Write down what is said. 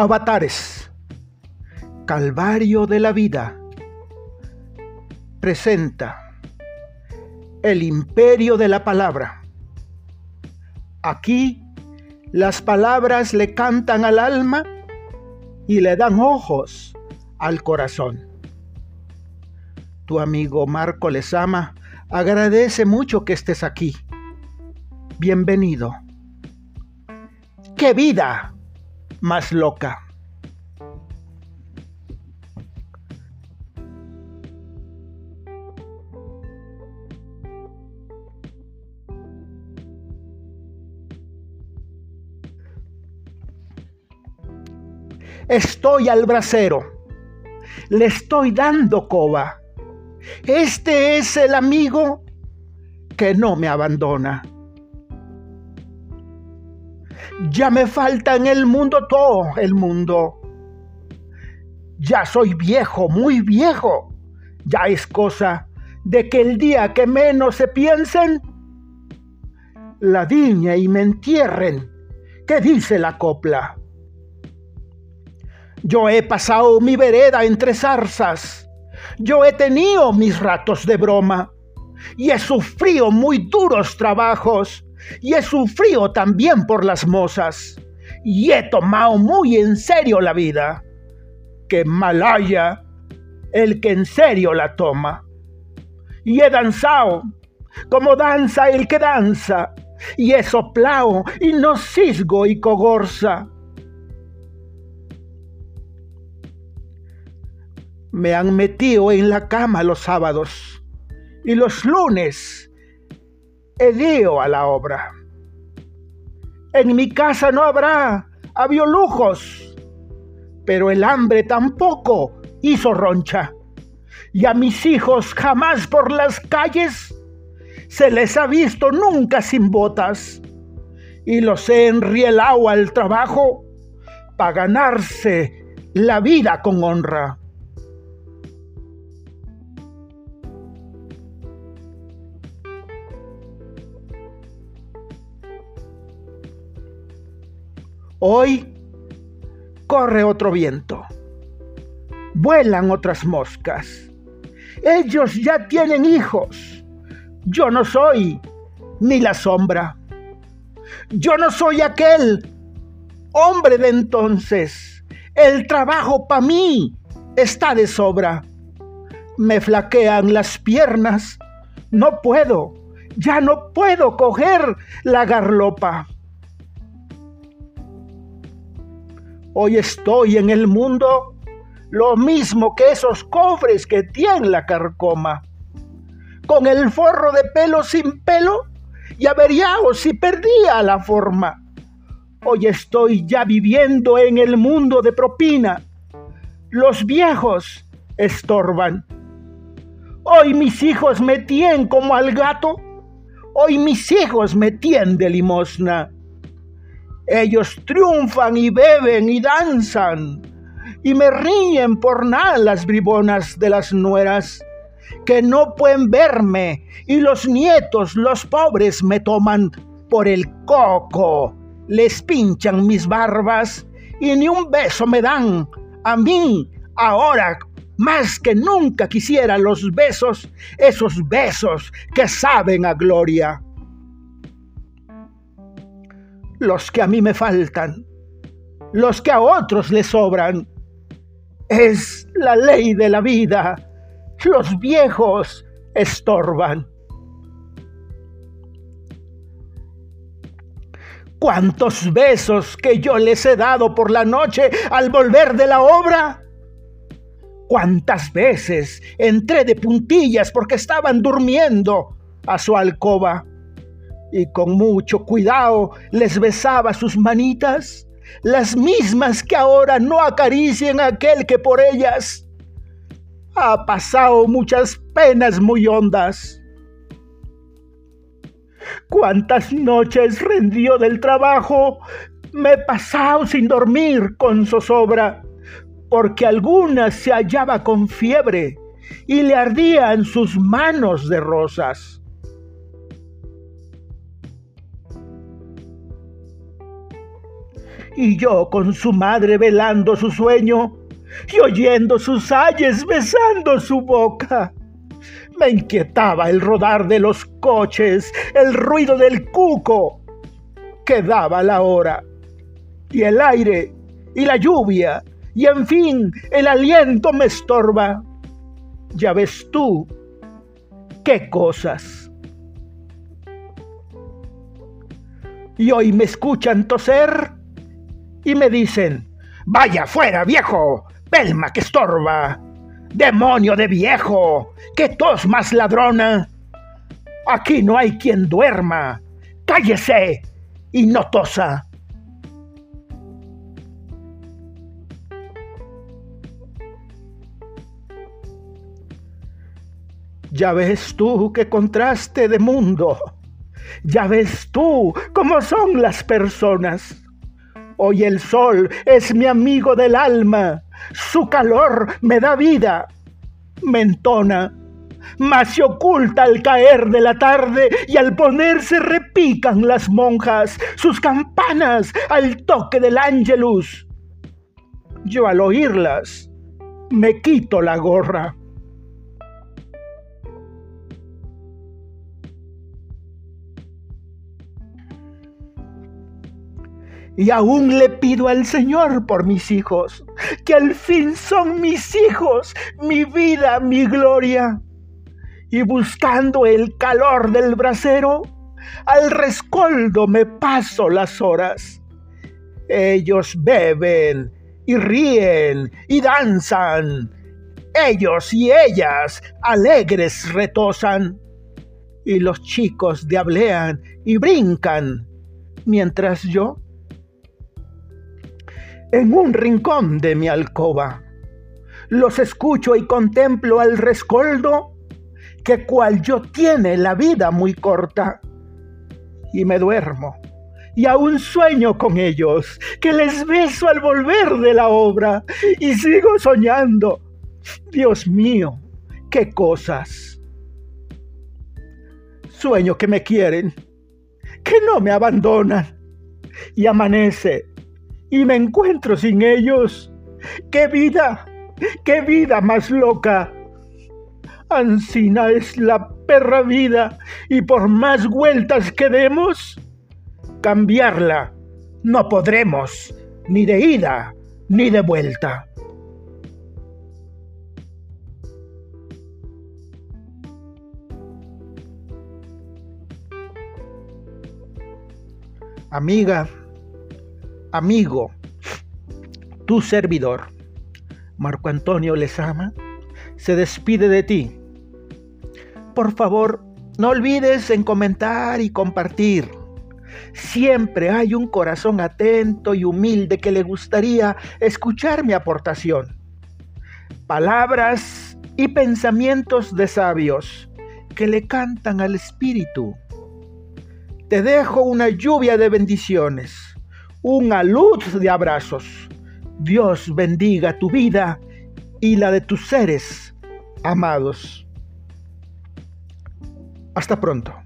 Avatares. Calvario de la vida. Presenta el imperio de la palabra. Aquí las palabras le cantan al alma y le dan ojos al corazón. Tu amigo Marco Lezama agradece mucho que estés aquí. Bienvenido. ¡Qué vida! Más loca. Estoy al brasero. Le estoy dando coba. Este es el amigo que no me abandona. Ya me falta en el mundo todo el mundo. Ya soy viejo, muy viejo. Ya es cosa de que el día que menos se piensen, la diña y me entierren. ¿Qué dice la copla? Yo he pasado mi vereda entre zarzas. Yo he tenido mis ratos de broma y he sufrido muy duros trabajos y he sufrido también por las mozas y he tomado muy en serio la vida. Que mal haya el que en serio la toma. Y he danzado como danza el que danza y he soplado y no cisgo y cogorza. Me han metido en la cama los sábados y los lunes A la obra. En mi casa no habrá, había lujos, pero el hambre tampoco hizo roncha. Y a mis hijos jamás por las calles se les ha visto nunca sin botas. Y los he enrielado al trabajo para ganarse la vida con honra. Hoy corre otro viento. Vuelan otras moscas. Ellos ya tienen hijos. Yo no soy ni la sombra. Yo no soy aquel hombre de entonces. El trabajo para mí está de sobra. Me flaquean las piernas. No puedo, ya no puedo coger la garlopa. Hoy estoy en el mundo lo mismo que esos cofres que tiene la carcoma, con el forro de pelo sin pelo y averiado si perdía la forma. Hoy estoy ya viviendo en el mundo de propina. Los viejos estorban. Hoy mis hijos me tienen como al gato. Hoy mis hijos me tienen de limosna. Ellos triunfan y beben y danzan y me ríen por nada las bribonas de las nueras que no pueden verme y los nietos, los pobres, me toman por el coco, les pinchan mis barbas y ni un beso me dan. A mí, ahora, más que nunca quisiera los besos, esos besos que saben a gloria los que a mí me faltan, los que a otros les sobran. Es la ley de la vida. Los viejos estorban. ¿Cuántos besos que yo les he dado por la noche al volver de la obra? ¿Cuántas veces entré de puntillas porque estaban durmiendo a su alcoba? Y con mucho cuidado les besaba sus manitas, las mismas que ahora no acarician a aquel que por ellas ha pasado muchas penas muy hondas. Cuántas noches rendió del trabajo, me he pasado sin dormir con zozobra, porque algunas se hallaba con fiebre y le ardían sus manos de rosas. Y yo con su madre velando su sueño y oyendo sus ayes besando su boca. Me inquietaba el rodar de los coches, el ruido del cuco que daba la hora, y el aire, y la lluvia, y en fin el aliento me estorba. Ya ves tú qué cosas. Y hoy me escuchan toser y me dicen, vaya fuera viejo, pelma que estorba, demonio de viejo, que tos más ladrona. Aquí no hay quien duerma, cállese y no tosa. Ya ves tú qué contraste de mundo. Ya ves tú cómo son las personas. Hoy el sol es mi amigo del alma. Su calor me da vida. Me entona. Mas se oculta al caer de la tarde y al ponerse repican las monjas sus campanas al toque del ángelus. Yo al oírlas me quito la gorra. Y aún le pido al Señor por mis hijos, que al fin son mis hijos, mi vida, mi gloria. Y buscando el calor del brasero, al rescoldo me paso las horas. Ellos beben y ríen y danzan. Ellos y ellas alegres retosan. Y los chicos diablean y brincan, mientras yo en un rincón de mi alcoba. Los escucho y contemplo al rescoldo, que cual yo tiene la vida muy corta. Y me duermo, y aún sueño con ellos, que les beso al volver de la obra, y sigo soñando. Dios mío, qué cosas. Sueño que me quieren, que no me abandonan, y amanece y me encuentro sin ellos. ¡Qué vida! ¡Qué vida más loca! Ansina es la perra vida y por más vueltas que demos, cambiarla no podremos, ni de ida ni de vuelta. Amiga, amigo, tu servidor, Marco Antonio Lezama, se despide de ti. Por favor, no olvides en comentar y compartir. Siempre hay un corazón atento y humilde que le gustaría escuchar mi aportación. Palabras y pensamientos de sabios que le cantan al espíritu. Te dejo una lluvia de bendiciones una luz de abrazos. Dios bendiga tu vida y la de tus seres amados. Hasta pronto.